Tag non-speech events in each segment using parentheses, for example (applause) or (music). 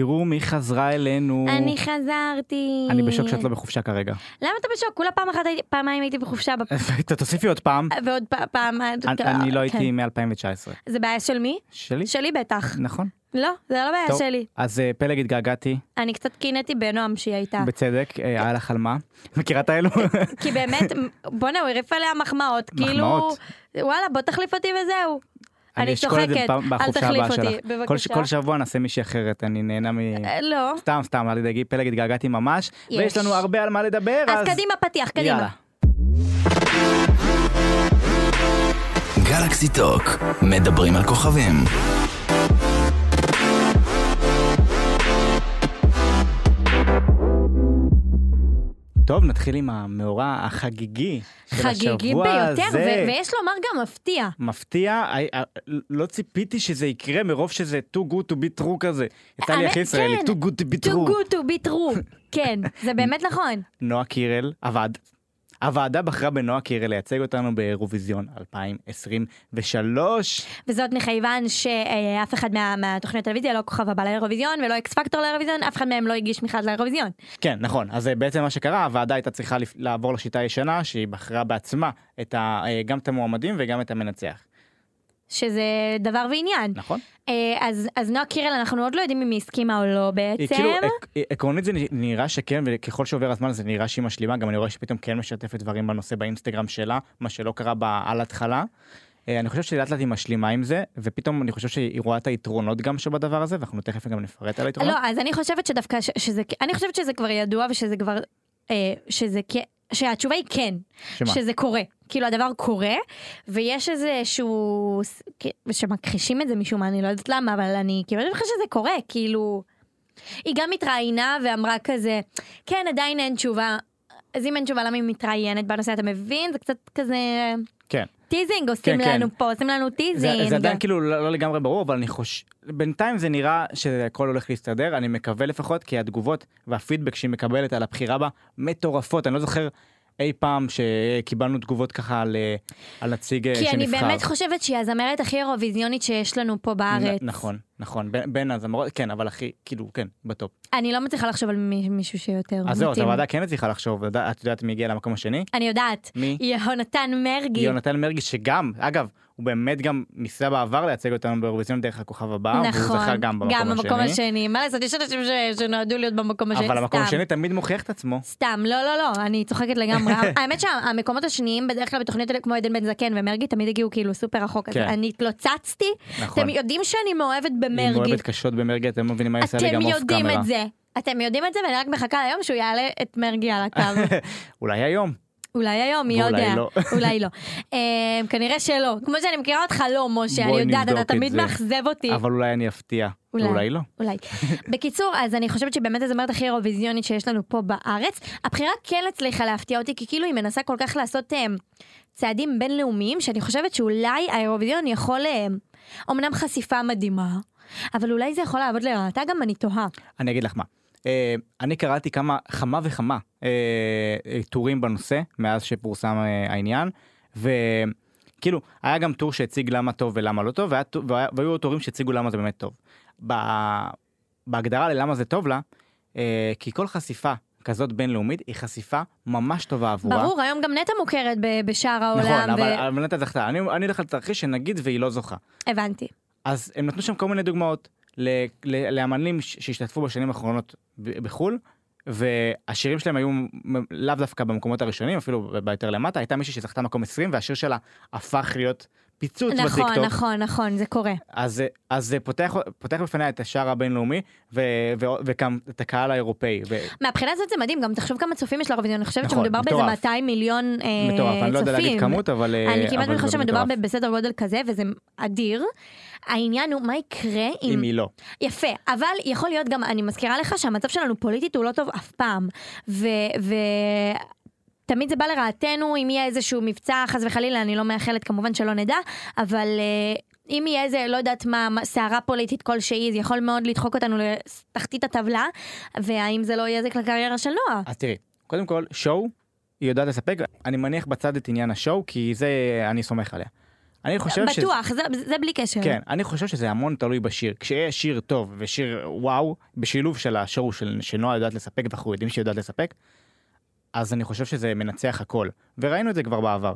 תראו מי חזרה אלינו. אני חזרתי. אני בשוק שאת לא בחופשה כרגע. למה אתה בשוק? כולה פעם אחת, פעמיים הייתי בחופשה, (laughs) תוסיפי עוד פעם. ועוד פעם... אני- לא כן. הייתי מ-2019. זה בעיה של מי? שלי? שלי בטח. נכון. לא, זה לא בעיה. שלי. אז אה, פלג התגעגעתי, אני קצת קינאתי בנועם שהיא הייתה. בצדק, אה, היה לך על מה? מכירה את האלו? כי באמת, (laughs) בואנה, הוא הרעיף עליה מחמאות. כאילו, מחמאות. וואלה, בוא תחליף אותי וזהו. אני אשקול את זה צוחקת, אל בחופשה תחליף הבאה אותי. כל בבקשה. כל שבוע נעשה מישהי אחרת, אני נהנה מ... לא. סתם, סתם, אל תדאגי, פלג התגעגעתי ממש, יש. ויש לנו הרבה על מה לדבר, אז... אז קדימה פתיח, קדימה. יאללה. גלקסי טוק, מדברים על כוכבים. טוב, נתחיל עם המאורע החגיגי של חגיגי השבוע ביותר, הזה. ו- ויש לומר גם מפתיע. מפתיע, I- I- לא ציפיתי שזה יקרה מרוב שזה too good to be true כזה. יצא לי האמת, הכי ישראלי, כן. too good to be too true. good to be true. כן, זה באמת נכון. (laughs) נועה קירל, הוועד... הוועדה בחרה בנועה קירל לייצג אותנו באירוויזיון 2023. וזאת מכיוון שאף אחד מה- מהתוכניות טלוויזיה לא כוכב הבא לאירוויזיון ולא אקס פקטור לאירוויזיון, אף אחד מהם לא הגיש מכרז לאירוויזיון. כן, נכון. אז אה, בעצם מה שקרה, הוועדה הייתה צריכה לעבור לשיטה הישנה, שהיא בחרה בעצמה את ה... אה, גם את המועמדים וגם את המנצח. שזה דבר ועניין. נכון? אה, אז, אז נועה קירל, אנחנו עוד לא יודעים אם היא הסכימה או לא בעצם. כאילו, עק- עקרונית זה נראה שכן, וככל שעובר הזמן זה נראה שהיא משלימה, גם אני רואה שפתאום כן משתפת דברים בנושא באינסטגרם שלה, מה שלא קרה בה על התחלה. אה, אני חושב שלאט לאט היא משלימה עם זה, ופתאום אני חושב שהיא רואה את היתרונות גם שבדבר הזה, ואנחנו תכף גם נפרט על היתרונות. לא, אז אני חושבת שדווקא ש- שזה, אני חושבת שזה כבר ידוע ושזה כבר, אה, שזה שהתשובה היא כן, שמה? שזה קורה. כאילו הדבר קורה, ויש איזה שהוא, שמכחישים את זה משום מה, אני לא יודעת למה, אבל אני כאילו אני חושבת שזה קורה, כאילו... היא גם התראיינה ואמרה כזה, כן, עדיין אין תשובה. אז אם אין תשובה, למה היא מתראיינת בנושא, אתה מבין? זה קצת כזה כן. teasing עושים כן, כן. לנו פה, עושים לנו זה, teasing. זה עדיין כאילו לא, לא לגמרי ברור, אבל אני חושב, בינתיים זה נראה שהכל הולך להסתדר, אני מקווה לפחות, כי התגובות והפידבק שהיא מקבלת על הבחירה בה מטורפות, אני לא זוכר אי פעם שקיבלנו תגובות ככה על, אה, על נציג אה, כי שנבחר. אני באמת חושבת שהיא הזמרת הכי אירוויזיונית שיש לנו פה בארץ. נ- נכון, נכון, בין, בין הזמרות, כן, אבל הכי, כאילו, כן, בטופ. אני לא מצליחה לחשוב על מי- מישהו שיותר אז זהו, אז מתאים. הוועדה כן הצליחה לחשוב, את יודעת מי הגיע למקום השני? אני יודעת. מי? יהונתן מרגי. יונתן מרגי, שגם, אגב, הוא באמת גם ניסה בעבר לייצג אותנו באירוויזיון דרך הכוכב הבא, והוא זכה נכון, גם במקום השני. במקום השני. מה לעשות, יש אנשים ש- שנועדו להיות במקום השני. אבל המקום סתם. השני תמיד מוכיח את עצמו. סתם, לא, לא, לא, אני צוחקת לגמרי. (laughs) האמת שהמקומות השניים בדרך כלל בתוכניות כמו עדן בן זקן ומרגי, תמיד הגיעו כאילו סופר רחוק. כן. אני התלוצצתי. נכון. אתם יודעים שאני מאוהבת במרגי. מאוהבת קשות במרגי, אתם לא מבינים מה יעשה לי אתם גם אוף יודעים קאמרה. את זה. אתם יודעים את זה, ואני רק מחכה ליום שהוא יעלה את מרגי על הקו. (laughs) אולי היום. אולי היום, מי יודע. לא. (laughs) אולי לא. אמ, כנראה שלא. כמו שאני מכירה אותך, לא, משה, אני יודעת, אתה את תמיד. מאכזב אותי. אבל אולי אני אפתיע. ואולי לא. אולי. (laughs) בקיצור, אז אני חושבת שבאמת הזמרת הכי אירוויזיונית שיש לנו פה בארץ. הבחירה כן הצליחה להפתיע אותי, כי כאילו היא מנסה כל כך לעשות אמ, צעדים בינלאומיים, שאני חושבת שאולי האירוויזיון יכול, אמ, אמנם חשיפה מדהימה, אבל אולי זה יכול לעבוד לרעתה, גם אני תוהה. אני אגיד לך מה. אה, אני קראתי כמה, כמה וכמה אה, אה, טורים בנושא, מאז שפורסם העניין, וכאילו, היה גם טור שהציג למה טוב ולמה לא טוב, והיה, והיו טורים שהציגו למה זה באמת טוב. בהגדרה ללמה זה טוב לה, כי כל חשיפה כזאת בינלאומית היא חשיפה ממש טובה עבורה. ברור, היום גם נטע מוכרת בשאר העולם. נכון, אבל ו- אבל נטע זכתה. אני הולך על תרחיש שנגיד והיא לא זוכה. הבנתי. אז הם נתנו שם כל מיני דוגמאות לאמנים שהשתתפו בשנים האחרונות בחו"ל, והשירים שלהם היו לאו דווקא במקומות הראשונים, אפילו ביותר למטה, הייתה מישהי שזכתה מקום 20 והשיר שלה הפך להיות פיצוץ נכון, בטיקטוק. נכון, נכון, זה קורה. אז, אז זה פותח, פותח בפניה את השער הבינלאומי ו- ו- וגם את הקהל האירופאי. ו- מהבחינה הזאת זה מדהים, גם תחשוב כמה צופים יש לאירוויזיון, אני חושבת נכון, שמדובר באיזה מטורף. 200 מיליון אה, מטורף, אני לא יודע להגיד צופים. כמות, אבל... אה, אני כמעט זה שמדובר בסדר גודל כזה, וזה אדיר. העניין הוא מה יקרה אם... אם היא לא. יפה, אבל יכול להיות גם, אני מזכירה לך שהמצב שלנו פוליטית הוא לא טוב אף פעם. ו... ו... תמיד זה בא לרעתנו, אם יהיה איזשהו מבצע, חס וחלילה, אני לא מאחלת כמובן שלא נדע, אבל אה, אם יהיה איזה, לא יודעת מה, סערה פוליטית כלשהי, זה יכול מאוד לדחוק אותנו לתחתית הטבלה, והאם זה לא יהיה זה לקריירה של נועה. אז תראי, קודם כל, שואו, היא יודעת לספק, אני מניח בצד את עניין השואו, כי זה, אני סומך עליה. אני חושב שזה... בטוח, זה, זה בלי קשר. כן, אני חושב שזה המון תלוי בשיר. כשיש שיר טוב ושיר וואו, בשילוב של השור של, שנועה יודעת לספק ואנחנו יודעים שהיא יודעת לספק, אז אני חושב שזה מנצח הכל. וראינו את זה כבר בעבר.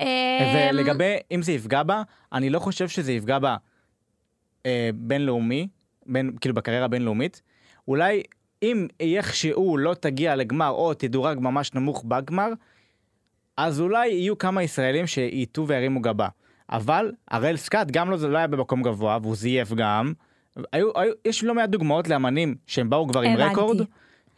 אמ, ולגבי אם זה יפגע בה, אני לא חושב שזה יפגע בה אה, בינלאומי, בין, כאילו בקריירה הבינלאומית. אולי אם איכשהו לא תגיע לגמר או תדורג ממש נמוך בגמר, אז אולי יהיו כמה ישראלים שייטו וירימו גבה. אבל הראל סקאט גם לא, זה לא היה במקום גבוה והוא זייף גם. היו, היו, יש לא מעט דוגמאות לאמנים שהם באו כבר עם הבנתי.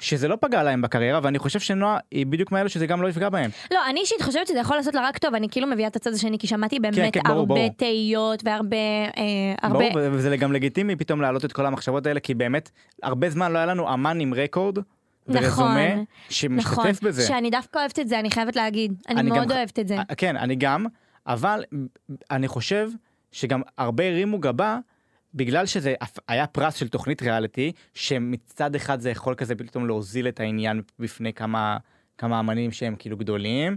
שזה לא פגע להם בקריירה ואני חושב שנועה היא בדיוק מאלו שזה גם לא יפגע בהם. לא, אני אישית חושבת שזה יכול לעשות לה רק טוב, אני כאילו מביאה את הצד השני, כי שמעתי באמת כן, ברור, הרבה ברור. תהיות והרבה... אה, הרבה... ברור, וזה גם לגיטימי פתאום להעלות את כל המחשבות האלה כי באמת הרבה זמן לא היה לנו אמן עם רקורד ורזומה נכון, שמשתתף נכון, בזה. שאני דווקא אוהבת את זה, אני חייבת להגיד. אני, אני מאוד גם- אוהבת את זה. אה, כן, אני גם, אבל אני חושב שגם הרבה הרימו גבה בגלל שזה היה פרס של תוכנית ריאליטי, שמצד אחד זה יכול כזה פתאום להוזיל את העניין בפני כמה, כמה אמנים שהם כאילו גדולים.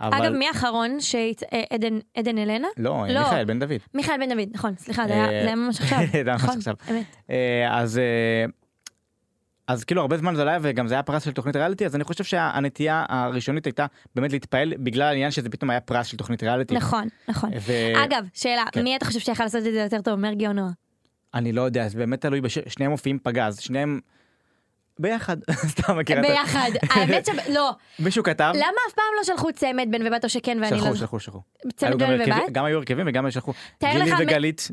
אבל... אגב, מי האחרון שהת... אה, עדן, עדן אלנה? לא, לא. מיכאל בן דוד. מיכאל בן דוד, נכון, סליחה, זה היה אה, היה ממש עכשיו. (laughs) זה היה ממש נכון, עכשיו. אה, אז אה, אז כאילו הרבה זמן זה לא היה וגם זה היה פרס של תוכנית ריאליטי אז אני חושב שהנטייה הראשונית הייתה באמת להתפעל בגלל העניין שזה פתאום היה פרס של תוכנית ריאליטי. נכון, נכון. ו- אגב, שאלה, כן. מי אתה חושב שיכול לעשות את זה יותר טוב, מרגי או נועה? אני לא יודע זה באמת תלוי בשיר שניהם מופיעים פגז שניהם ביחד (laughs) סתם מכירה את ה- ביחד. האמת ש... לא, מישהו כתב למה אף פעם לא שלחו צמד בן ובת או שכן ואני לא... שלחו שלחו שלחו. צמד בן ובת? גם היו הרכבים וגם שלחו. גילי וגלית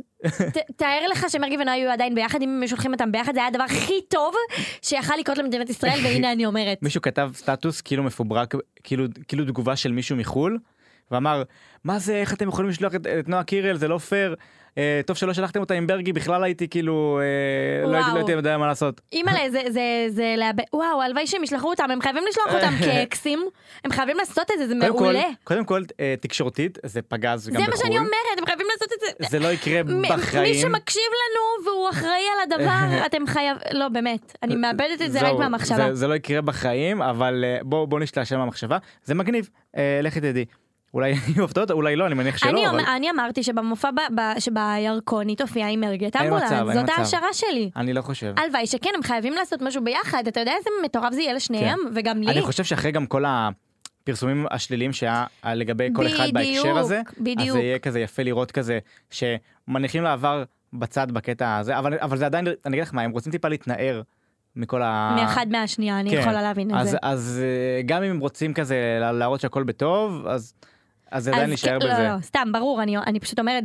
תאר לך שמרגי ונועה היו עדיין ביחד, אם הם שולחים אותם ביחד, זה היה הדבר הכי טוב שיכל לקרות למדינת ישראל, (laughs) והנה אני אומרת. מישהו כתב סטטוס כאילו מפוברק כאילו כאילו תגובה של מישהו מחול ואמר מה זה איך אתם יכולים לשלוח את, נועה קירל זה לא פייר טוב שלא שלחתם אותה עם ברגי בכלל הייתי כאילו אה, לא הייתי לא. הייתי יודע מה לעשות. אימא'לה, זה, זה, זה לאבד, וואו, הלוואי שהם ישלחו אותם, הם חייבים לשלוח אותם (laughs) כאקסים, הם חייבים לעשות את זה, זה מעולה. קודם כל אה, תקשורתית זה פגז זה גם מה שאני בחו"ל אומרת, הם חייבים לעשות את זה. זה לא יקרה מ- מי בחיים. שמקשיב לנו והוא אחראי על הדבר, (laughs) אתם חייב... לא, באמת, אני מאבדת את זה רק מהמחשבה. זה, זה לא יקרה בחיים אבל אה, בוא בוא נשתעשע מהמחשבה זה מגניב אה, לכי תדעי. אולי יהיו הפתעות אולי לא אני מניח שלא אני, אבל אומר- אני אמרתי שבמופע ב- ב- שבירקון היא תופיע עם מרגי אין אמבולנס, זאת. ההשערה שלי. אני לא חושב. הלוואי שכן, הם חייבים לעשות משהו ביחד, אתה יודע איזה מטורף זה יהיה לשניהם, וגם לי. כן. אני חושב שאחרי גם כל הפרסומים השליליים שהיה לגבי כל אחד בדיוק, בהקשר הזה, אז בדיוק. זה יהיה כזה יפה לראות כזה שמניחים לעבר בצד בקטע הזה, אבל, אבל זה עדיין, אני אגיד לך מה, הם רוצים טיפה להתנער מכל ה... מאחד מהשנייה, אני כן. יכולה להבין את אז, זה. אז אה, גם אם הם רוצים כזה לה- להראות שהכל בטוב, אז, אז זה עדיין להישאר כן, בזה. לא, לא, סתם, ברור, אני, אני פשוט אומרת,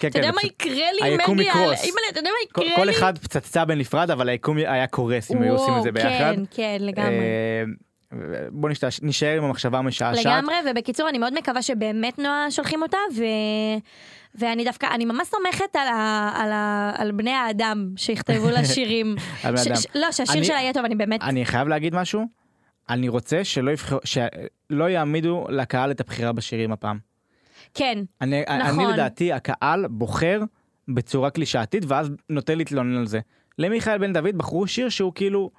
כן, אתה יודע מה יקרה לי אם מרגי יעלה? אתה יודע מה כל? אחד פצצה בנפרד, אבל היקום היה קורס אם היו עושים את זה וואו, ביחד. כן, כן, לגמרי. אה, בוא נשתעש- נשאר עם המחשבה המשעשעת. לגמרי, ובקיצור, אני מאוד מקווה שבאמת נועה שולחים אותה, ו... ואני דווקא, אני ממש סומכת על, ה... על, ה... על בני האדם שיכתבו לה שירים. (laughs) על בני ש- אדם. ש- לא, שהשיר אני- שלה יהיה טוב, אני באמת... אני חייב להגיד משהו, אני רוצה שלא יבחרו, שלא יעמידו לקהל את הבחירה בשירים הפעם. כן, אני, נכון. אני לדעתי הקהל בוחר בצורה קלישאתית ואז נוטה להתלונן על זה. למיכאל בן דוד בחרו שיר שהוא כאילו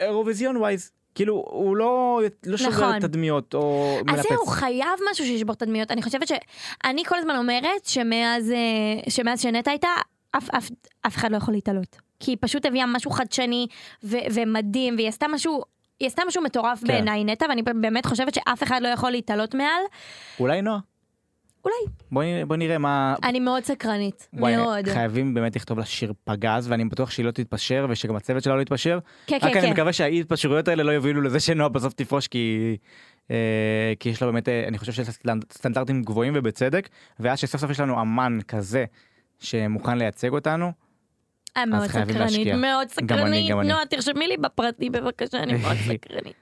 אירוויזיון ווייז. כאילו הוא לא, לא שובר נכון. תדמיות או אז מנפץ. זהו, חייב משהו שישבור תדמיות. אני חושבת שאני כל הזמן אומרת שמאז, אה, שמאז שנטע הייתה, אף, אף, אף אחד לא יכול להתעלות. כי היא פשוט הביאה משהו חדשני ו- ומדהים, והיא עשתה משהו... היא עשתה משהו מטורף כן. בעיניי נטע, ואני באמת חושבת שאף אחד לא יכול להתעלות מעל. אולי נועה. אולי. בוא, נ- בוא נראה מה... אני מאוד סקרנית, וואי, מאוד. חייבים באמת לכתוב לה שיר פגז ואני בטוח שהיא לא תתפשר ושגם הצוות שלה לא יתפשר. כן, רק כן, אני כן. מקווה שהאי התפשרויות האלה לא יובילו לזה שנועה בסוף תפרוש כי אה, כי יש לה באמת אה, אני חושב שיש לה סטנד- סטנדרטים גבוהים ובצדק ואז שסוף סוף יש לנו אמן כזה שמוכן לייצג אותנו. אני מאוד סקרנית. מאוד סקרנית. נועה, תרשמי לי בפרטי בבקשה, אני מאוד (laughs) סקרנית.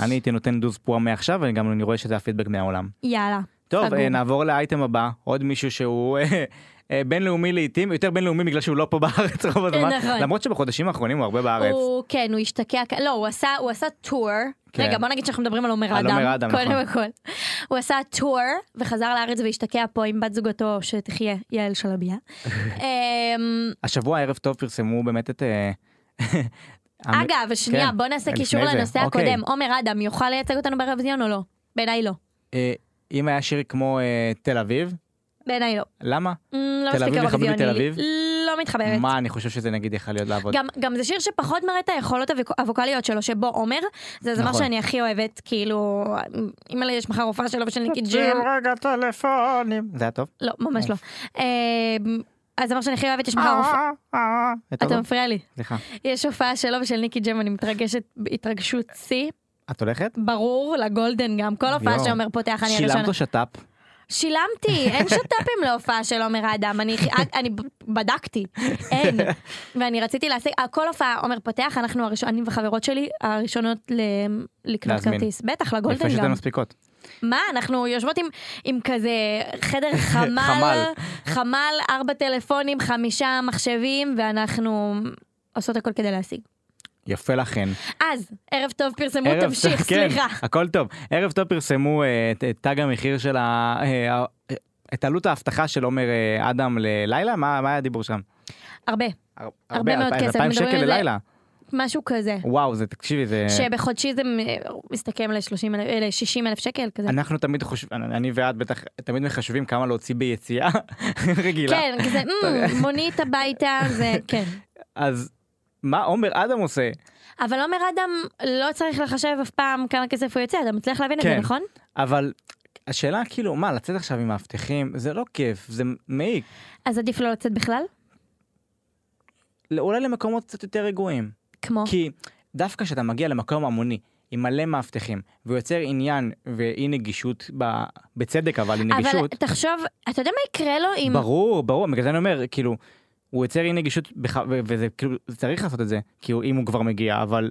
אני הייתי נותן דוז פועה מעכשיו וגם אני רואה שזה הפידבק מהעולם. יאללה. טוב סגור. אה, נעבור לאייטם הבא עוד מישהו שהוא אה, אה, בינלאומי לעיתים יותר בינלאומי בגלל שהוא לא פה בארץ רוב הזמן נכון. למרות שבחודשים האחרונים הוא הרבה בארץ. הוא, כן, הוא השתקע, לא, הוא עשה, הוא עשה טור. כן. רגע, בוא נגיד שאנחנו מדברים על עומר אדם. עומר אדם, קודם נכון. כל. הוא עשה טור וחזר לארץ והשתקע פה עם בת זוגתו שתחיה, יעל שלביה. (laughs) אמ, השבוע ערב טוב פרסמו באמת את. (laughs) אגב, שנייה, כן, בוא נעשה קישור לנושא אוקיי. הקודם. עומר אדם יוכל לייצג אותנו באירוויזיון או לא? בעיניי לא. אה, אם היה שיר כמו אה, תל אביב בעיניי לא. למה? אמ, לא תל אביב בתל אירוויזיוני. אביב? לא מתחברת. מה אני חושב שזה נגיד יכול להיות לעבוד. גם, גם זה שיר שפחות מראה את היכולות הווק- הווקאליות שלו, שבו עומר, זה הזמר נכון. שאני הכי אוהבת, כאילו, אם לי יש מחר הופעה שלו ושל ניקי ג'ם, רגע טלפונים. זה היה טוב? לא, ממש לא. אה, הזמר שאני הכי אוהבת, יש מחר הופעה, אה, אה, זה טוב? אתה מפריע לי. סליחה. יש הופעה שלו ושל ניקי ג'ם, אני מתרגשת בהתרגשות שיא, את הולכת? ברור, לגולדן גם, כל הופעה. שעומר פותח, אני הראשונה. שילמת או שת"פ? שילמתי, אין (laughs) שת"פים להופעה של עומר אדם, אני, אני בדקתי, אין. (laughs) ואני רציתי להשיג, כל הופעה עומר פותח, אנחנו הראשונים, אני וחברות שלי הראשונות ל, לקנות. כרטיס, בטח לגולדן שאתן גם. מספיקות. מה, אנחנו יושבות עם, עם כזה חדר (laughs) חמל, חמל. חמל, ארבע טלפונים, חמישה מחשבים, ואנחנו עושות הכל כדי להשיג. יפה לכן. אז, ערב טוב פרסמו, ערב תמשיך, טוב, כן, סליחה. הכל טוב. ערב טוב פרסמו אה, את את תג המחיר של ה... אה, את עלות האבטחה של עומר אה, אדם ללילה? מה מה היה הדיבור שם? הרבה, הר- הרבה מאוד כסף, אלפיים מדברים שקל על זה. ללילה. משהו כזה. וואו, זה תקשיבי, זה... שבחודשי זה מסתכם ל-60 אלף שקל כזה. אנחנו תמיד חושבים, אני ואת בטח תמיד מחשבים כמה להוציא ביציאה (laughs) רגילה. כן, כזה, "מ, מונית הביתה, זה, כן. אז מה עומר אדם עושה? אבל עומר אדם לא צריך לחשב אף פעם כמה כסף הוא יוצא, אתה מצליח להבין את זה, כן. נכון? אבל השאלה כאילו, מה, לצאת עכשיו עם מאבטחים, זה לא כיף, זה מעיק. אז עדיף לא לצאת בכלל? אולי למקומות קצת יותר רגועים. כמו? כי דווקא כשאתה מגיע למקום המוני עם מלא מאבטחים ויוצר עניין ואי נגישות, ב... בצדק אבל אי אבל נגישות, תחשוב, אתה יודע מה יקרה לו אם... ברור, ברור, בגלל זה אני אומר, כאילו, הוא יוצר אי נגישות, בח... וזה כאילו, צריך לעשות את זה, כי הוא, אם הוא כבר מגיע, אבל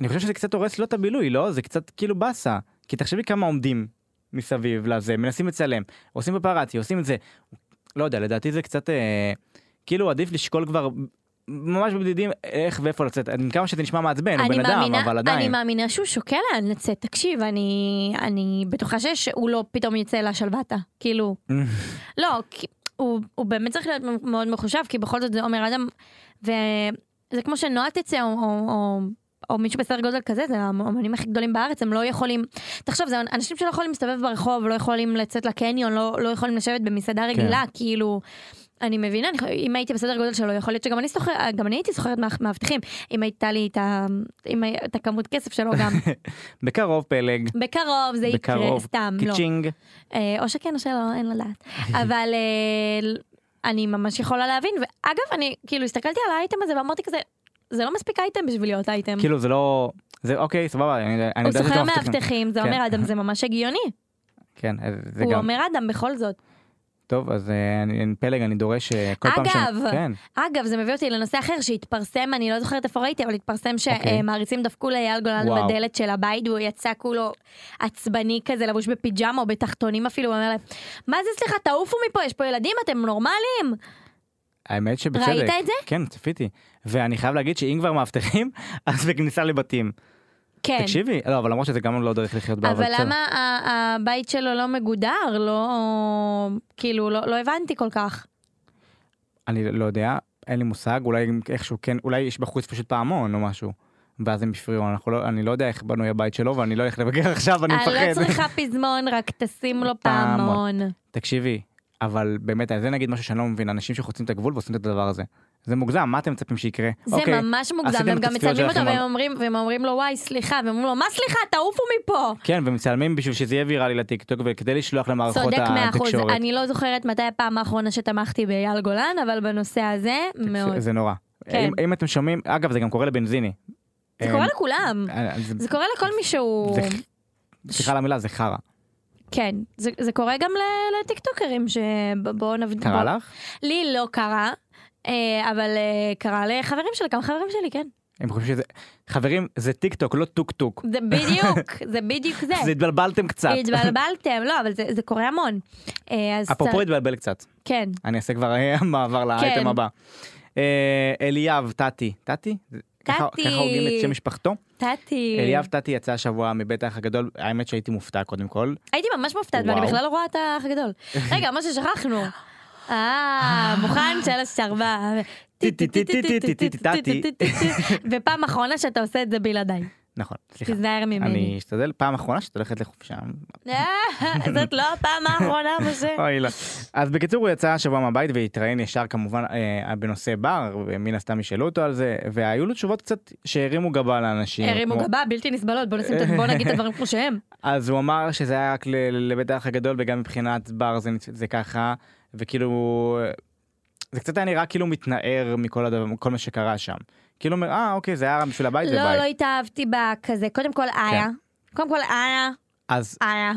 אני חושב שזה קצת הורס לו את הבילוי, לא? זה קצת כאילו באסה, כי תחשבי כמה עומדים מסביב לזה, מנסים לצלם, עושים פפראצי, עושים את זה, לא יודע, לדעתי זה קצת, אה, כאילו עדיף לשקול כבר. ממש בבדידים איך ואיפה לצאת, כמה שזה נשמע מעצבן, הוא אני בן אדם, מאמינה, אבל אני עדיין. מאמינה שהוא שוקל לאן לצאת. תקשיב, אני, אני בטוחה שהוא לא פתאום יצא לשלוותה. כאילו, (laughs) לא, כי הוא, הוא באמת צריך להיות מאוד מחושב, כי בכל זאת זה עומר אדם, וזה כמו שנועה תצא, או, או, או, או מישהו בסדר גודל כזה, זה האמנים הכי גדולים בארץ, הם לא יכולים, תחשוב, זה אנשים שלא יכולים להסתובב ברחוב, לא יכולים לצאת לקניון, לא, לא יכולים לשבת במסעדה רגילה, כאילו... אני מבינה, אני, אם הייתי בסדר גודל שלו, יכול להיות שגם אני, סוחר, גם אני הייתי סוחרת מאבטחים, אם הייתה לי את, ה, אם היה- את הכמות כסף שלו גם. (laughs) בקרוב פלג, בקרוב זה יקרה, בקרוב, סתם, לא. קיצ'ינג. אה, או שכן או שלא, אין לדעת. אבל אה, אני ממש יכולה להבין, ואגב, אני כאילו הסתכלתי על האייטם הזה ואמרתי כזה, זה לא מספיק אייטם בשביל להיות אייטם. כאילו זה לא, זה אוקיי, סבבה, אני אני הוא יודע מבטיחים. מאבטחים, זה כן. אומר אדם, זה ממש הגיוני. כן, אז זה הוא גם, אומר אדם בכל זאת. טוב, אז אה, אני- אני- פלג, אני דורש אה, כל פעם ש... אגב, כן, אגב, זה מביא אותי לנושא אחר שהתפרסם, אני לא זוכרת איפה ראיתי, אבל התפרסם אוקיי. שמעריצים דפקו לאייל גולן וואו. בדלת של הבית, והוא יצא כולו עצבני כזה, לבוש בפיג'מה או בתחתונים אפילו, הוא אומר להם, מה זה סליחה, תעופו מפה, יש פה ילדים, אתם נורמלים? האמת שבצדק. ראית את זה? כן, צפיתי. ואני חייב להגיד שאם כבר מאבטחים, (laughs) אז בכניסה לבתים. כן. תקשיבי, לא, אבל למרות שזה גם לא דרך לחיות בה, אבל בסדר. למה ה- הבית שלו לא מגודר? לא... כאילו, לא, לא הבנתי כל כך. אני לא יודע, אין לי מושג, אולי איכשהו כן, אולי יש בחוץ פשוט פעמון או משהו. ואז הם הפריעו, לא, אני לא יודע איך בנוי הבית שלו, ואני לא הולך לבקר עכשיו, אני אני לא מפחד. צריכה פזמון, רק תשים לו. (laughs) פעמון. תקשיבי, אבל באמת, זה נגיד משהו שאני לא מבין, אנשים שחוצים את הגבול ועושים את הדבר הזה. זה מוגזם, מה אתם מצפים שיקרה? זה אוקיי, ממש מוגזם, הם גם מצלמים אותו והם אומרים, והם אומרים לו וואי סליחה, והם אומרים לו מה סליחה תעופו מפה. כן, ומצלמים בשביל שזה יהיה ויראלי לטיקטוק וכדי לשלוח למערכות צודק מאה אחוז, התקשורת. אני לא זוכרת מתי הפעם האחרונה שתמכתי באייל גולן, אבל בנושא הזה מאוד. זה נורא. כן. אם, אם אתם שומעים, אגב זה גם קורה לבנזיני. זה אה, קורה לכולם, אה, זה- זה קורה לכל מי שהוא... סליחה על המילה, זה חרא. כן, זה, זה קורה גם לטיקטוקרים שבואו נבדיל. קרה לך? לי לא קרה, אה, אבל אה, קרה לחברים שלי, כמה חברים שלי, כן. הם חושבים שזה... חברים, זה טיק טוק, לא טוק טוק. (laughs) זה בדיוק, זה בדיוק זה. זה התבלבלתם קצת. התבלבלתם, לא, אבל זה, זה קורה המון. אה, אפרופו התבלבל קצת. כן, אני אעשה כבר (laughs) מעבר לאייטם הבא. אה, אליאב טאטי. טאטי? טאטי. ככה הוגים את שם משפחתו? טאטי. אליאב טאטי יצא השבוע מבית האח הגדול, האמת שהייתי מופתע קודם כל. הייתי ממש מופתעת, ואני. בכלל לא רואה את האח הגדול. (laughs) רגע, מה ששכחנו. אה, מוכן? שלוש, ארבע. ופעם אחרונה שאתה עושה את זה בלעדיי. נכון, סליחה. תיזהר ממני. אני אשתדל פעם אחרונה שאת הולכת לחופשה. אה, זאת לא הפעם האחרונה, משה. (laughs) אוי לא. אז בקיצור הוא יצא השבוע מהבית והתראיין ישר כמובן אה, בנושא בר ומן הסתם ישאלו אותו על זה והיו לו תשובות קצת שהרימו גבה לאנשים. הרימו כמו- גבה בלתי נסבלות, בוא נשים בוא נגיד את הדברים כמו שהם. (laughs) אז הוא אמר שזה היה רק לבית האח הגדול וגם מבחינת בר זה, זה ככה וכאילו זה קצת היה נראה כאילו מתנער מכל הדבר מה שקרה שם. כאילו אומר אה אוקיי זה היה בשביל הבית לא, לא ובית. התאהבתי בכזה. קודם כל איה. קודם כל איה. אז איה.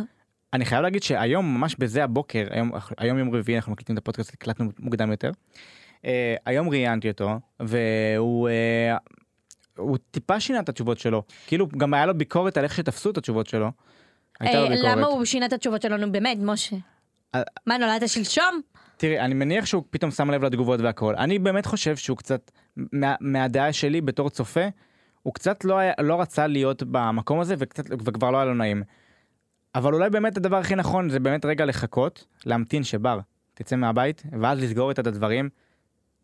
אני חייב להגיד שהיום ממש בזה הבוקר היום היום יום רביעי אנחנו מקליטים את הפודקאסט הקלטנו מוקדם יותר. אה, היום ראיינתי אותו והוא אה, הוא טיפה שינה את התשובות שלו כאילו גם היה לו ביקורת על איך שתפסו את התשובות שלו. הייתה לו אה, ביקורת. למה הוא שינה את התשובות שלו? נו באמת, משה. מה, נולדת שלשום? תראי, אני מניח שהוא פתאום שם לב לתגובות והכל. אני באמת חושב שהוא קצת, מה, מהדעה שלי בתור צופה, הוא קצת לא, היה, לא רצה להיות במקום הזה וקצת, וכבר לא היה לו נעים. אבל אולי באמת הדבר הכי נכון זה באמת רגע לחכות, להמתין שבר תצא מהבית, ואז לסגור את הדברים.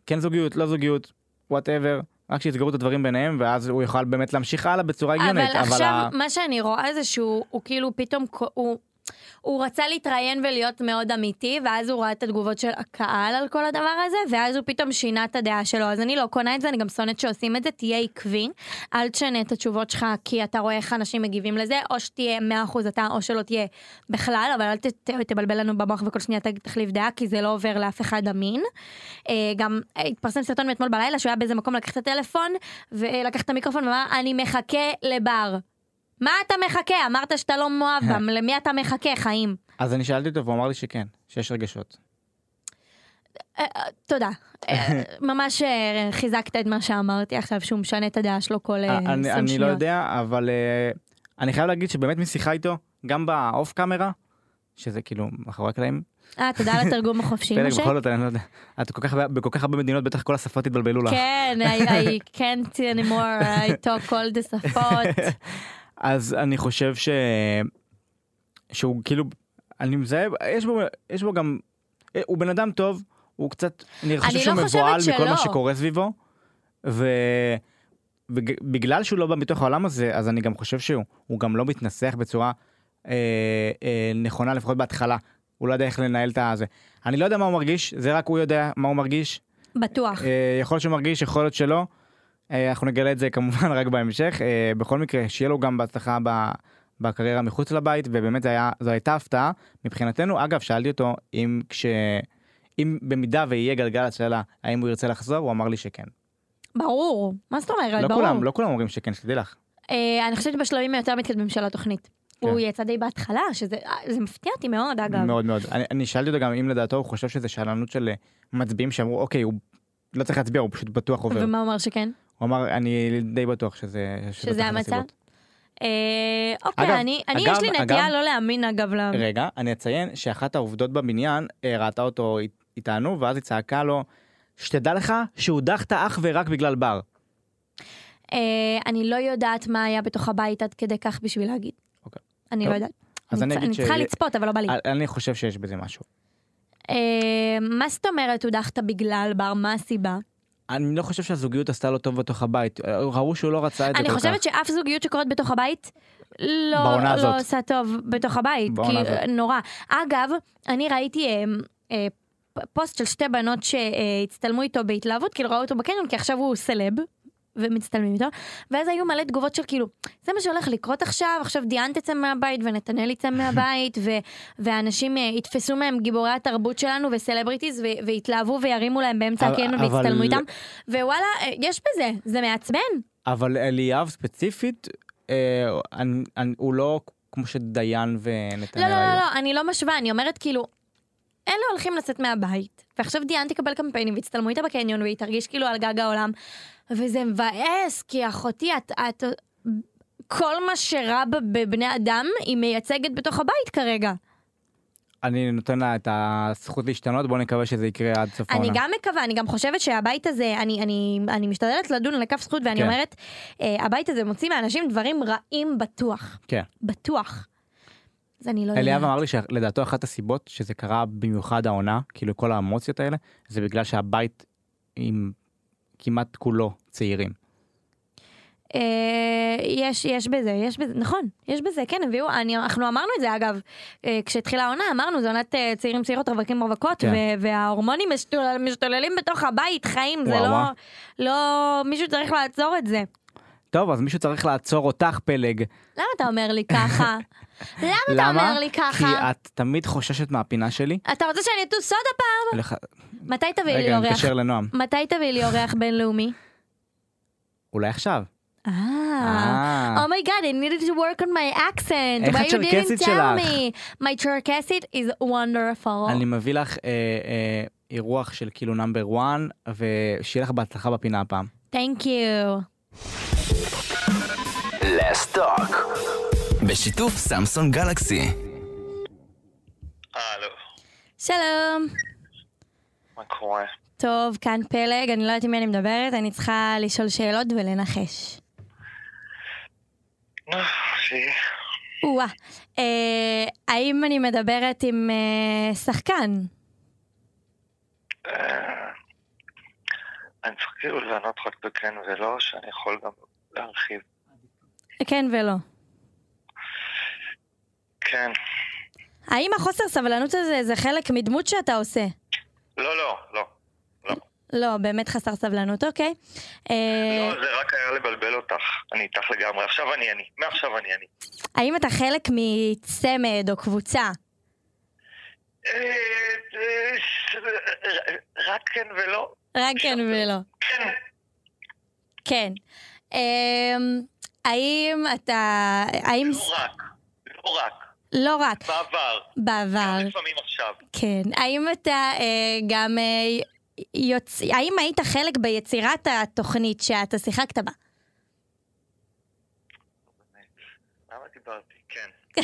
כן זוגיות, לא זוגיות, וואטאבר, רק שיסגרו את הדברים ביניהם, ואז הוא יוכל באמת להמשיך הלאה בצורה הגיונית. אבל עכשיו, ה- מה שאני רואה זה שהוא הוא כאילו פתאום, הוא... הוא רצה להתראיין ולהיות מאוד אמיתי, ואז הוא ראה את התגובות של הקהל על כל הדבר הזה, ואז הוא פתאום שינה את הדעה שלו. אז אני לא קונה את זה, אני גם שונאת שעושים את זה, תהיה עקבי. אל תשנה את התשובות שלך, כי אתה רואה איך אנשים מגיבים לזה, או שתהיה 100% אתה, או שלא תהיה בכלל, אבל אל ת, ת, תבלבל לנו במוח וכל שנייה תחליף דעה, כי זה לא עובר לאף אחד אמין. אה, גם אה, התפרסם סרטון מאתמול בלילה, שהוא היה באיזה מקום לקח את הטלפון, ולקח את המיקרופון ואמר, אני מחכה לבר. מה אתה מחכה? אמרת שאתה לא מאוהב (laughs) בם, למי אתה מחכה, חיים? אז אני שאלתי אותו והוא אמר לי שכן, שיש רגשות. אה, אה, תודה. אה, (laughs) ממש חיזקת את מה שאמרתי עכשיו, שהוא משנה את הדעה שלו כל אה, 20 אני, שניות. אני לא יודע, אבל אני חייב להגיד שבאמת משיחה איתו, גם באוף קאמרה, שזה כאילו מאחורי הקלעים, אה, תודה על התרגום (laughs) החופשי, פלג משה. בכל זאת, אני לא יודע, את בכל כך הרבה מדינות בטח כל השפות התבלבלו לך. כן, I can't anymore, I talk all the שפות. אז אני חושב ש... שהוא כאילו, אני מזהה, יש בו, יש בו גם, אה, הוא בן אדם טוב, הוא קצת, אני חושב אני שהוא לא מבוהל מכל מה. שקורה סביבו, ובגלל שהוא לא בא מתוך העולם הזה, אז אני גם חושב שהוא הוא גם לא מתנסח בצורה אה, אה, נכונה, לפחות בהתחלה. הוא לא יודע איך לנהל את הזה. אני לא יודע מה הוא מרגיש, זה רק הוא יודע מה הוא מרגיש. בטוח. אה, יכול להיות שהוא מרגיש, יכול להיות שלא. אה, אנחנו נגלה את זה כמובן (laughs) רק בהמשך. אה, בכל מקרה, שיהיה לו גם בהצלחה ב- בקריירה מחוץ לבית, ובאמת היה, זו הייתה הפתעה מבחינתנו. אגב, שאלתי אותו אם כש... אם במידה ויהיה גלגל הצללה, האם הוא ירצה לחזור, הוא אמר לי שכן. ברור. מה זאת אומרת? לא ברור. כולם, לא כולם אומרים שכן, שתדעי לך. אה, אני חושבת בשלבים היותר מתקדמים של התוכנית. כן. הוא יצא די בהתחלה, שזה אה, מפתיע אותי מאוד, אגב. מאוד מאוד. אני, אני שאלתי אותו גם אם לדעתו הוא חושב שזה שאלנות של מצביעים שאמרו, אוקיי, הוא לא צריך להצביע, הוא פשוט בטוח עובר. ומה הוא אמר שכן? הוא אמר, אני די בטוח שזה... שזה המצב? הסיבות." אה, אוקיי, אגב, אני, אני אגב, יש לי נטייה אגב- לא להאמין אגב ל... רגע, אני אציין שאחת העובדות בבניין אה, ראתה אותו אית- איתנו, ואז היא צעקה לו, שתדע לך שהודחת אך ורק בגלל בר. אה, אני לא יודעת מה היה בתוך הבית עד כדי כך בשביל להגיד. אוקיי. אני טוב. לא יודעת. אז אני אני צריכה ש- לצפות, אבל לא בא לי. אני חושב שיש בזה משהו. אה, מה זאת אומרת הודחת בגלל בר? מה הסיבה? אני לא חושב שהזוגיות עשתה לו טוב בתוך הבית. ראו שהוא לא רצה את זה אני כל חושבת כך. שאף זוגיות שקורית בתוך הבית לא, הזאת. לא עושה טוב בתוך הבית. כי, הזאת. נורא. אגב, אני ראיתי אה, אה, פוסט של שתי בנות שהצטלמו איתו בהתלהבות, כאילו ראו אותו בקניון, כי עכשיו הוא סלב. ומצטלמים איתו, ואז היו מלא תגובות של כאילו, זה מה שהולך לקרות עכשיו, עכשיו דיאן תצא מהבית ונתנאל יצא מהבית, ו- ואנשים אה, יתפסו מהם גיבורי התרבות שלנו וסלבריטיז, ו- ויתלהבו וירימו להם באמצע אבל- ויצטלמו איתם, ווואלה, אה, יש בזה, זה מעצבן. אבל אליאב ספציפית, אה, אני- אני- הוא לא כמו שדיין ונתנאל לא, לא. לא, לא, אני לא משווה, אני אומרת כאילו, אלה הולכים לצאת מהבית, ועכשיו דיאן תקבל קמפיינים ויצטלמו איתה בקניון והיא תרגיש כאילו על גג העולם, וזה מבאס, כי אחותי, את, את, כל מה שרע בבני אדם, היא מייצגת בתוך הבית כרגע. אני נותן לה את הזכות להשתנות, בוא נקווה שזה יקרה עד סוף העונה. אני גם מקווה, אני גם חושבת שהבית הזה, אני, אני, אני משתדלת לדון על הכף זכות, ואני כן. אומרת, אה, הבית הזה מוציא מאנשים דברים רעים בטוח. כן. בטוח. אז אני לא אליאב יודעת. אמר לי שלדעתו אחת הסיבות שזה קרה במיוחד העונה, כאילו כל האמוציות האלה, זה בגלל שהבית עם כמעט כולו צעירים. אה, יש, יש בזה, יש בזה, נכון, יש בזה, כן, הביאו, אני, אנחנו אמרנו את זה אגב, אה, כשהתחילה העונה, אמרנו, זו עונת אה, צעירים צעירות, רווקים רווקות, כן. ו- וההורמונים משתולל, משתוללים בתוך הבית, חיים, זה וואו, לא, וואו. לא, מישהו צריך לעצור את זה. טוב, אז מישהו צריך לעצור אותך, פלג. למה אתה אומר לי ככה? (laughs) למה אתה למה? אומר לי כי ככה? את תמיד חוששת מהפינה שלי. אתה רוצה שאני אטוס סודה פעם? מתי תביאי לי רגע, אני אורח? מתקשר לנועם. מתי תביאי לי אורח בינלאומי? אולי עכשיו. אה. אה. Oh my god, I needed to work on my accent. איך Why you didn't הצ'רקסית tell שלך? me? My Cherkessit is wonderful. אני מביא לך אה, אה, אירוח של כאילו נאמבר 1, ושיהיה לך בהצלחה בפינה הפעם. Thank you. Let's talk. בשיתוף סמסון גלקסי. הלו, שלום. מה קורה? טוב, כאן פלג, אני לא יודעת עם מי אני מדברת, אני צריכה לשאול שאלות ולנחש. נו, שיהיה. או-אה. אה, האם אני מדברת עם אה, שחקן? אה, אני צריך כאילו לענות רק בכן ולא, שאני יכול גם להרחיב. כן ולא. כן. האם החוסר סבלנות הזה זה חלק מדמות שאתה עושה? לא, לא, לא. לא. לא, באמת חסר סבלנות, אוקיי. אה, לא, זה רק היה לבלבל אותך. אני איתך לגמרי. עכשיו אני אני. מעכשיו אני אני. האם אתה חלק מצמד או קבוצה? אה, אה, רק כן ולא. רק כן ולא. כן. כן. האם אתה... האם... לא רק. לא רק. לא רק, בעבר. בעבר. גם לפעמים עכשיו. כן. האם אתה אה, גם... אה, יוצ... האם היית חלק ביצירת התוכנית שאתה שיחקת בה? למה דיברתי? כן. (laughs)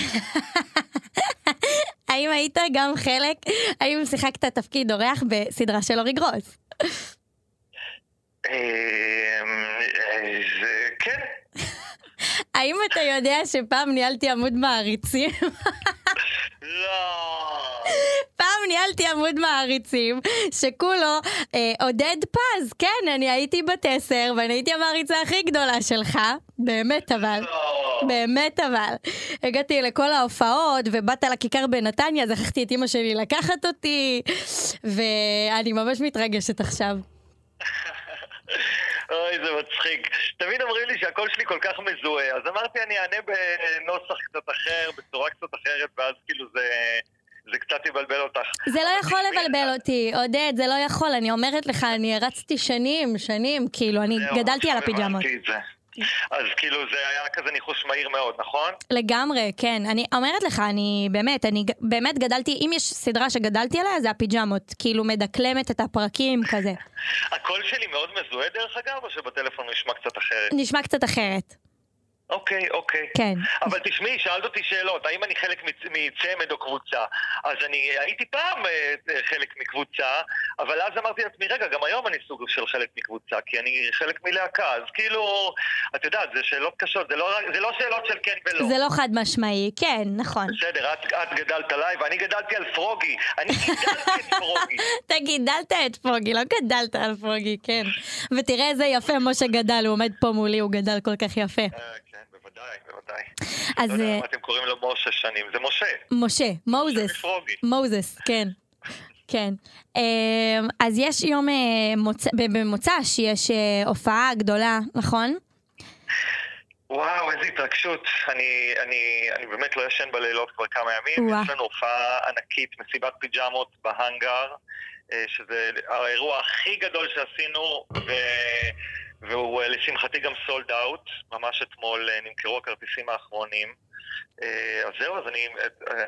האם היית גם חלק, האם שיחקת תפקיד אורח בסדרה של אורי גרוס? אה, אה, זה כן. האם אתה יודע שפעם ניהלתי עמוד מעריצים? לא. פעם ניהלתי עמוד מעריצים שכולו אה, עודד פז, כן, אני הייתי בת עשר ואני הייתי המעריצה הכי גדולה שלך, באמת אבל. לא. באמת אבל. הגעתי לכל ההופעות ובאת לכיכר בנתניה, אז הכרחתי את אימא שלי לקחת אותי, ואני ממש מתרגשת עכשיו. (laughs) אוי, זה מצחיק. תמיד אומרים לי שהקול שלי כל כך מזוהה, אז אמרתי אני אענה בנוסח קצת אחר, בצורה קצת אחרת, ואז כאילו זה, זה קצת יבלבל אותך. זה לא יכול לבלבל אותי, עודד, זה לא יכול, אני אומרת לך, אני הרצתי שנים, שנים, כאילו, אני גדלתי על הפיג'מות. אז כאילו זה היה כזה ניחוש מהיר מאוד, נכון? לגמרי, כן. אני אומרת לך, אני באמת, אני באמת גדלתי, אם יש סדרה שגדלתי עליה, זה הפיג'מות. כאילו, מדקלמת את הפרקים כזה. (laughs) הקול שלי מאוד מזוהה דרך אגב, או שבטלפון נשמע קצת אחרת? נשמע קצת אחרת. אוקיי, אוקיי. כן. אבל תשמעי, שאלת אותי שאלות, האם אני חלק מצ- מצמד או קבוצה? אז אני הייתי פעם אה, חלק מקבוצה, אבל אז אמרתי לעצמי, רגע, גם היום אני סוג של חלק מקבוצה, כי אני חלק מלהקה, אז כאילו, את יודעת, זה שאלות קשות, זה לא, זה לא שאלות של כן ולא. זה לא חד משמעי, כן, נכון. בסדר, את, את גדלת עליי ואני גדלתי על פרוגי. אני גידלתי את פרוגי. (laughs) אתה גידלת את פרוגי, לא גדלת על פרוגי, כן. ותראה איזה יפה משה גדל, הוא עומד פה מולי, הוא גדל כל כך יפה. בוודאי, בוודאי. אז לא יודע אה, למה אתם קוראים לו משה שנים, זה משה. משה, מוזס. מוזס, כן. (laughs) כן. אמ, אז יש יום אה, מוצא, ב- במוצ"ש יש אה, הופעה גדולה, נכון? וואו, איזה התרגשות. אני, אני, אני באמת לא ישן בלילות כבר כמה ימים. וואו. יש לנו הופעה ענקית, מסיבת פיג'מות בהאנגר, שזה האירוע הכי גדול שעשינו, ו... והוא אה, לשמחתי גם סולד אאוט. ממש אתמול אה, נמכרו הכרטיסים האחרונים. אה, אז זהו, אז אני,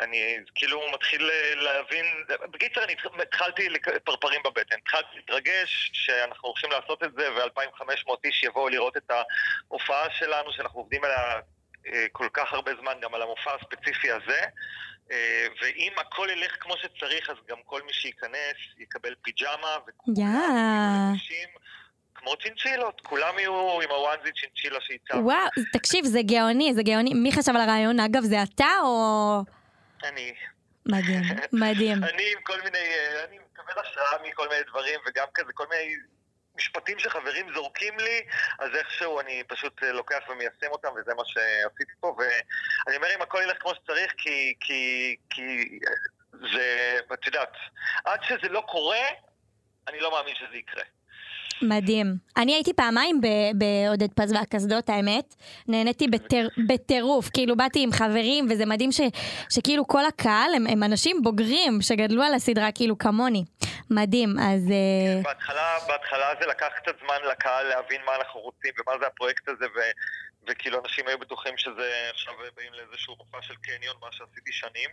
אני כאילו מתחיל להבין, בקיצר, אני התח- התחלתי לק- פרפרים בבטן, התחלתי להתרגש שאנחנו הולכים לעשות את זה ו-2500 איש יבואו לראות את ההופעה שלנו, שאנחנו עובדים עליה כל כך הרבה זמן, גם על המופע הספציפי הזה. ואם הכל ילך כמו שצריך, אז גם כל מי שייכנס יקבל פיג'מה, וכולם יא. כמו צ'ינצ'ילות, כולם יהיו עם הוואנזי צ'ינצ'ילה שהצבתי. וואו, תקשיב, זה גאוני, זה גאוני. מי חשב על הרעיון? אגב, זה אתה או... אני, מדהים, (laughs) מדהים. אני עם כל מיני, אה, אני מקבל השראה מכל מיני דברים, וגם כזה כל מיני משפטים שחברים זורקים לי, אז איכשהו אני פשוט אה, לוקח ומיישם אותם, וזה מה שעשיתי פה, ואני אומר אם הכל ילך כמו שצריך, כי, כי, כי זה, את יודעת, עד שזה לא קורה, אני לא מאמין שזה יקרה. מדהים. אני הייתי פעמיים בעודד פז והקסדות, האמת. נהניתי בטיר, בטירוף. כאילו, באתי עם חברים, וזה מדהים ש, שכאילו כל הקהל הם, הם אנשים בוגרים שגדלו על הסדרה, כאילו, כמוני. מדהים, אז... אה, בהתחלה, בהתחלה זה לקח קצת זמן לקהל להבין מה אנחנו רוצים ומה זה הפרויקט הזה, ו, וכאילו אנשים היו בטוחים שזה עכשיו באים לאיזשהו מופע של קניון, מה שעשיתי שנים,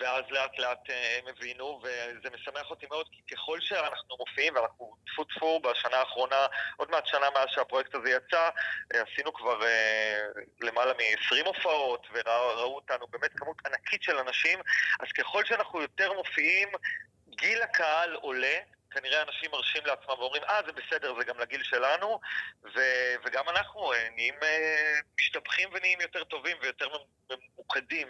ואז לאט לאט אה, הם הבינו, וזה משמח אותי מאוד, כי ככל שאנחנו מופיעים, ואנחנו טפו טפו בשנה האחרונה, עוד מעט שנה מאז שהפרויקט הזה יצא, אה, עשינו כבר אה, למעלה מ-20 הופעות, וראו אותנו באמת כמות ענקית של אנשים, אז ככל שאנחנו יותר מופיעים, גיל הקהל עולה, כנראה אנשים מרשים לעצמם ואומרים, אה, זה בסדר, זה גם לגיל שלנו, ו- וגם אנחנו אה, נהיים, אה, משתפכים ונהיים יותר טובים ויותר ממוקדים.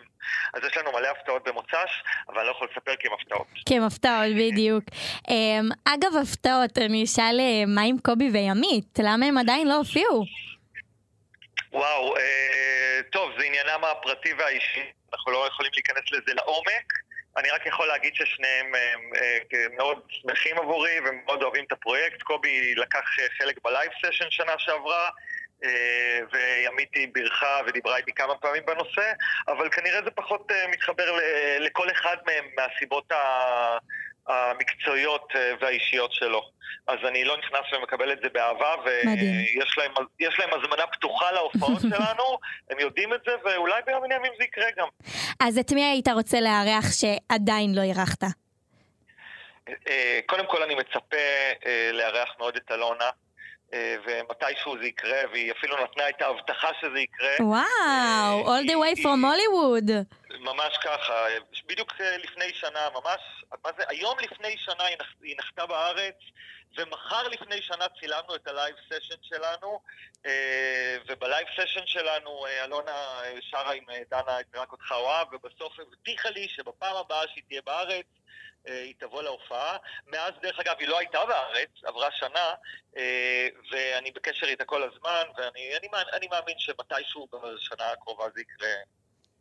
אז יש לנו מלא הפתעות במוצ"ש, אבל אני לא יכול לספר כי הם הפתעות. כן, הפתעות, בדיוק. אמ, אגב, הפתעות, אני אשאל אה, מה עם קובי וימית? למה הם עדיין לא הופיעו? וואו, אה, טוב, זה עניינם הפרטי והאישי, אנחנו לא יכולים להיכנס לזה לעומק. אני רק יכול להגיד ששניהם אה, אה, מאוד שמחים עבורי ומאוד אוהבים את הפרויקט. קובי לקח אה, חלק ב live session שנה שעברה, אה, וימיתי בירכה ודיברה איתי כמה פעמים בנושא, אבל כנראה זה פחות אה, מתחבר לכל אחד מהם מהסיבות המקצועיות אה, והאישיות שלו. אז אני לא נכנס ומקבל את זה באהבה. ויש להם, להם הזמנה פתוחה להופעות (laughs) שלנו, הם יודעים את זה, ואולי ביום מן הימים זה יקרה גם. אז את מי היית רוצה לארח שעדיין לא אירחת? קודם כל אני מצפה לארח מאוד את אלונה, ומתישהו זה יקרה, והיא אפילו נתנה את ההבטחה שזה יקרה. וואו, all the way from Hollywood. ממש ככה, בדיוק אה, לפני שנה, ממש, מה זה, היום לפני שנה היא נח- היא נחתה בארץ, ומחר לפני שנה צילמנו את ה live session שלנו, אה, וב live session שלנו אה, אלונה אה, שרה עם אה, דנה את רק אותך אוהב, ובסוף הבטיחה לי שבפעם הבאה שהיא תהיה בארץ, אה, היא תבוא להופעה. מאז, דרך אגב, היא לא הייתה בארץ, עברה שנה, אה, ואני בקשר איתה כל הזמן, ואני אני, אני מאמין שמתישהו בשנה הקרובה זה יקרה,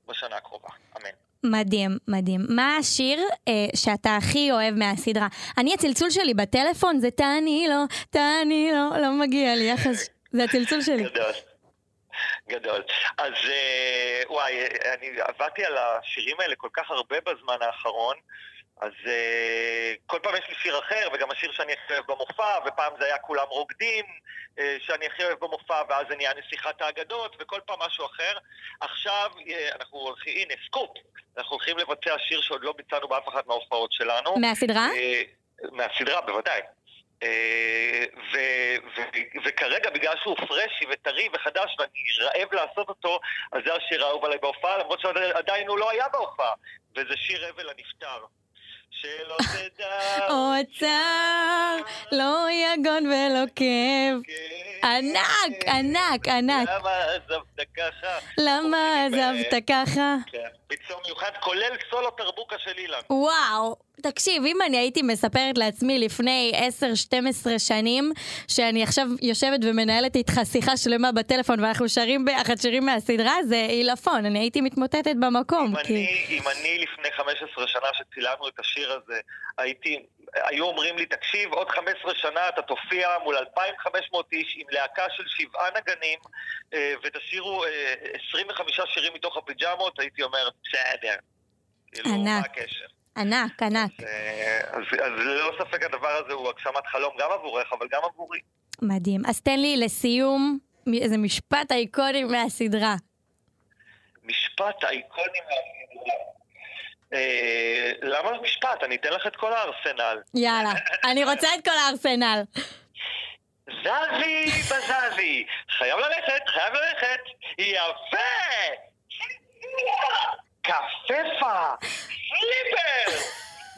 בשנה הקרובה. אמן. מדהים, מדהים. מה השיר אה, שאתה הכי אוהב מהסדרה? אני, הצלצול שלי בטלפון זה תעני לו, תעני לו, לא מגיע לי יחס. זה הצלצול שלי. גדול. גדול. אז אה, וואי, אני עבדתי על השירים האלה כל כך הרבה בזמן האחרון, אז אה, כל פעם יש לי שיר אחר, וגם השיר שאני הכי אוהב במופע, ופעם זה היה כולם רוקדים, אה, שאני הכי אוהב במופע, ואז זה נהיה נסיכת האגדות, וכל פעם משהו אחר. עכשיו אה, אנחנו הולכים, הנה, סקופ, אנחנו הולכים לבצע שיר שעוד לא ביצענו באף אחת מההופעות שלנו. מהסדרה? אה, מהסדרה, בוודאי. אה, ו- ו- וכרגע, בגלל שהוא פרשי וטרי וחדש ואני רעב לעשות אותו, אז זה השיר האהוב עליי בהופעה, למרות שעדיין הוא לא היה בהופעה. וזה שיר אבל הנפטר. שלא (laughs) תדע... אוצר, לא יגון ולא כאב. כן, ענק, ענק, ענק. למה עזבת ככה? למה אה, עזבת ככה? ביצוע מיוחד, כולל סולו תרבוקה של אילן. וואו, תקשיב, אם אני הייתי מספרת לעצמי לפני 10-12 שנים, שאני עכשיו יושבת ומנהלת איתך שיחה שלמה בטלפון ואנחנו שרים ביחד שירים מהסדרה, זה עילפון, אני הייתי מתמוטטת במקום. אם כי... אני, אם אני לפני 15 שנה שצילמנו את השיר הזה, הייתי, היו אומרים לי, תקשיב, עוד 15 שנה אתה תופיע מול 2,500 איש עם להקה של שבעה נגנים, אה, ותשאירו אה, 25 שירים מתוך הפיג'מות, הייתי אומר, בסדר. כאילו, מה ענק. הקשר? ענק, ענק. אה, אז, אז ללא ספק הדבר הזה הוא הגשמת חלום גם עבורך, אבל גם עבורי. מדהים. אז תן לי לסיום איזה משפט איקוני מהסדרה. משפט אייקוני מהסדרה. אה, למה משפט? אני אתן לך את כל הארסנל. יאללה, (laughs) אני רוצה את כל הארסנל. זזי בזזי, חייב ללכת, חייב ללכת, יפה! קפפה! סליפר!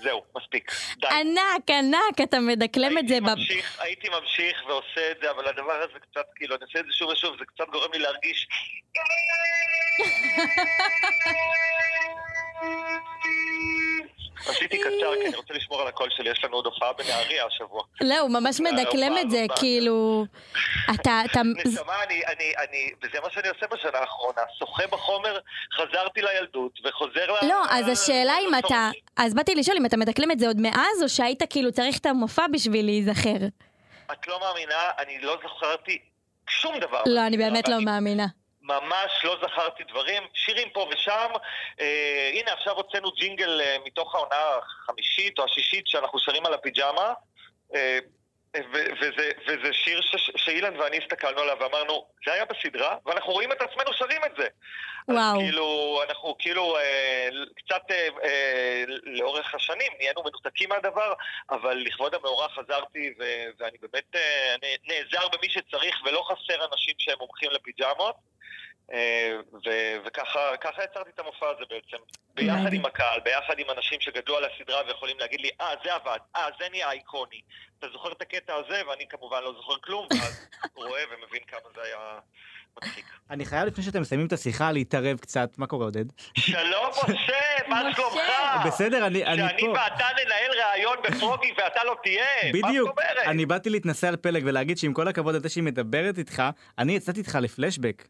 זהו, מספיק. די. ענק, ענק, אתה מדקלם את זה הייתי ב... ממשיך, הייתי ממשיך ועושה את זה, אבל הדבר הזה קצת, כאילו, אני עושה את זה שוב ושוב, זה קצת גורם לי להרגיש... עשיתי קצר, כי אני רוצה לשמור על הקול שלי, יש לנו עוד הופעה בנהריה השבוע. לא, הוא ממש מדקלם את זה, כאילו... אתה... אתה... (laughs) נשמה, אני, אני, אני, וזה מה שאני עושה בשנה האחרונה, שוחה בחומר, חזרתי לילדות, וחוזר ל... לא, אז השאלה אם. אתה... אז באתי לשאול אם אתה מדקלם את זה עוד מאז, או שהיית כאילו צריך את המופע בשביל להיזכר. את לא מאמינה, אני לא זכרתי שום דבר. לא, אני באמת לא מאמינה. ממש לא זכרתי דברים, שירים פה ושם. אה, הנה, עכשיו הוצאנו ג'ינגל אה, מתוך העונה החמישית או השישית שאנחנו שרים על הפיג'מה. אה, ו- וזה, וזה שיר ש- שאילן ואני הסתכלנו עליו ואמרנו, זה היה בסדרה, ואנחנו רואים את עצמנו שרים את זה. וואו. אז כאילו, אנחנו כאילו אה, קצת אה, אה, לאורך השנים נהיינו מנותקים מהדבר, אבל לכבוד המאורע חזרתי, ו- ואני באמת אה, נעזר במי שצריך, ולא חסר אנשים שהם מומחים לפיג'מות. ו- וככה ככה יצרתי את המופע הזה בעצם. ביחד. עם הקהל, ביחד עם אנשים שגדלו על הסדרה ויכולים להגיד לי, אה, זה עבד, אה, זה נהיה איקוני. אתה זוכר את הקטע הזה, ואני כמובן לא זוכר כלום, ואז (laughs) רואה ומבין כמה זה היה מצחיק. אני חייב לפני שאתם מסיימים את השיחה להתערב קצת, מה קורה עודד? שלום (laughs) משה, מה. שלומך? בסדר, אני אני שאני פה. ואתה ננהל ראיון בפרוגי ואתה לא תהיה? מה בדיוק, זאת אומרת? אני באתי להתנסה על פלג ולהגיד שעם כל הכבוד לזה שהיא מדברת איתך, אני יצאתי איתך לפלשבק.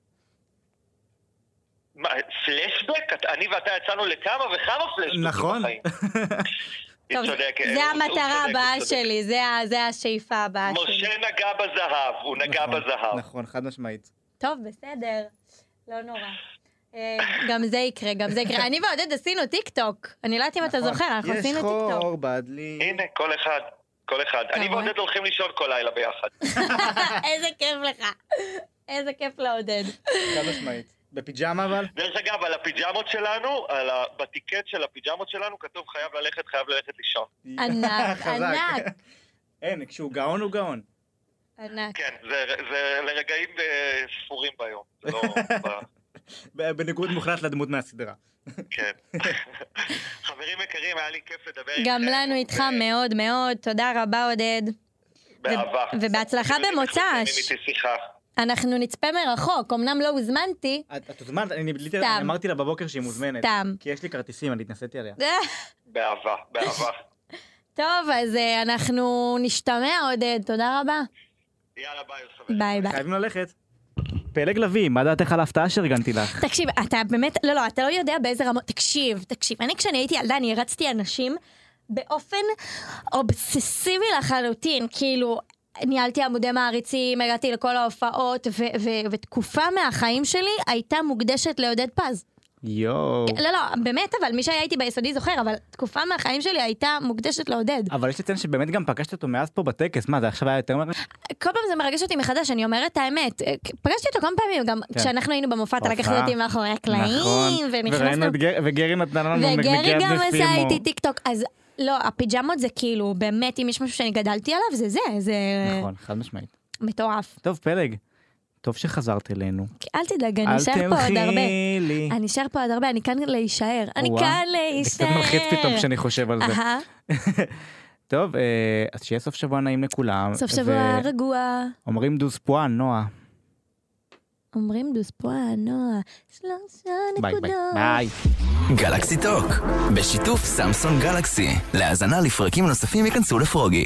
מה, פלשבק? אני ואתה יצאנו לכמה וכמה פלשבקים נכון. בחיים. (laughs) טוב, צודקת, זה הוא- המטרה צודק, הבאה צודק. שלי, זה זה השאיפה הבאה שלי. משה נגע בזהב, הוא נגע נכון, בזהב. נכון, חד משמעית. טוב, בסדר, לא נורא. אה, גם זה יקרה, גם זה יקרה. אני ועודד עשינו טיק טוק. אני לא יודעת אם אתה נכון. זוכר, אנחנו עשינו יש טיק טוק. חור בדלי. הנה, כל אחד, כל אחד. אני? ועודד הולכים לישון כל לילה ביחד. (laughs) איזה כיף לך. איזה כיף לעודד. חד משמעית. בפיג'מה אבל? דרך אגב, על הפיג'מות שלנו, על ה- בטיקט של הפיג'מות שלנו, כתוב חייב ללכת, חייב ללכת לישון. ענק. (laughs) ענק. אין, כשהוא גאון הוא גאון. ענק. כן, זה, זה לרגעים אה, ספורים ביום. לא... (laughs) ב- בניגוד מוחלט לדמות מהסדרה. כן. (laughs) חברים יקרים, היה לי כיף לדבר גם איתכם, לנו איתך מאוד מאוד, תודה רבה עודד. באהבה. ובהצלחה במוצ"ש. אנחנו נצפה מרחוק, אמנם לא הוזמנתי. את את הוזמנת. אני אמרתי לה בבוקר שהיא מוזמנת. סתם. כי יש לי כרטיסים, אני התנשאתי עליה. (laughs) באהבה, באהבה. טוב, אז אה, אנחנו נשתמע עודד, תודה רבה. יאללה, ביי, חברים. ביי ביי. חייבים ללכת. פלג לביא, מה דעתך על ההפתעה שארגנתי לך? תקשיב, אתה באמת, לא, לא, אתה לא יודע באיזה רמות, תקשיב, תקשיב, אני כשאני הייתי ילדה, אני הרצתי אנשים באופן אובססיבי לחלוטין, כאילו, ניהלתי עמודי מעריצים, הגעתי לכל ההופעות, ו- ו- ותקופה מהחיים שלי הייתה מוקדשת לעודד פז. יואו. לא, לא, באמת, אבל מי שהיה איתי ביסודי זוכר, אבל תקופה מהחיים שלי הייתה מוקדשת לעודד. אבל יש לציין שבאמת גם פגשת אותו מאז פה בטקס, מה זה עכשיו היה יותר מרגש? כל פעם זה מרגש אותי מחדש, אני אומרת את האמת. אה, פגשתי אותו כמה פעמים, גם כן. כשאנחנו היינו במופע, אתה לקחת. אותי מאחורי הקלעים, נכון. ונכנסנו... וגרי נתנה לנו וגרי מגרד גם עשה. איתי טיק טוק, אז לא, הפיג'מות זה כאילו, באמת, אם יש משהו שאני גדלתי עליו, זה זה, זה נכון, חד משמעית. מטורף. טוב, פלג, טוב שחזרת אלינו. אל תדאג, אני אל אשאר פה עוד הרבה. תלכי לי. אני אשאר פה עוד הרבה, אני כאן להישאר. אני כאן זה להישאר. קצת מלחיץ פתאום כשאני חושב על זה. (laughs) טוב, אה, אז שיהיה סוף שבוע נעים לכולם. סוף שבוע רגוע. אומרים douze points, נועה. אומרים דוס פואה, נועה, שלושה נקודות. ביי. ביי. גלקסי טוק, בשיתוף סמסון גלקסי. להאזנה לפרקים נוספים היכנסו לפרוגי.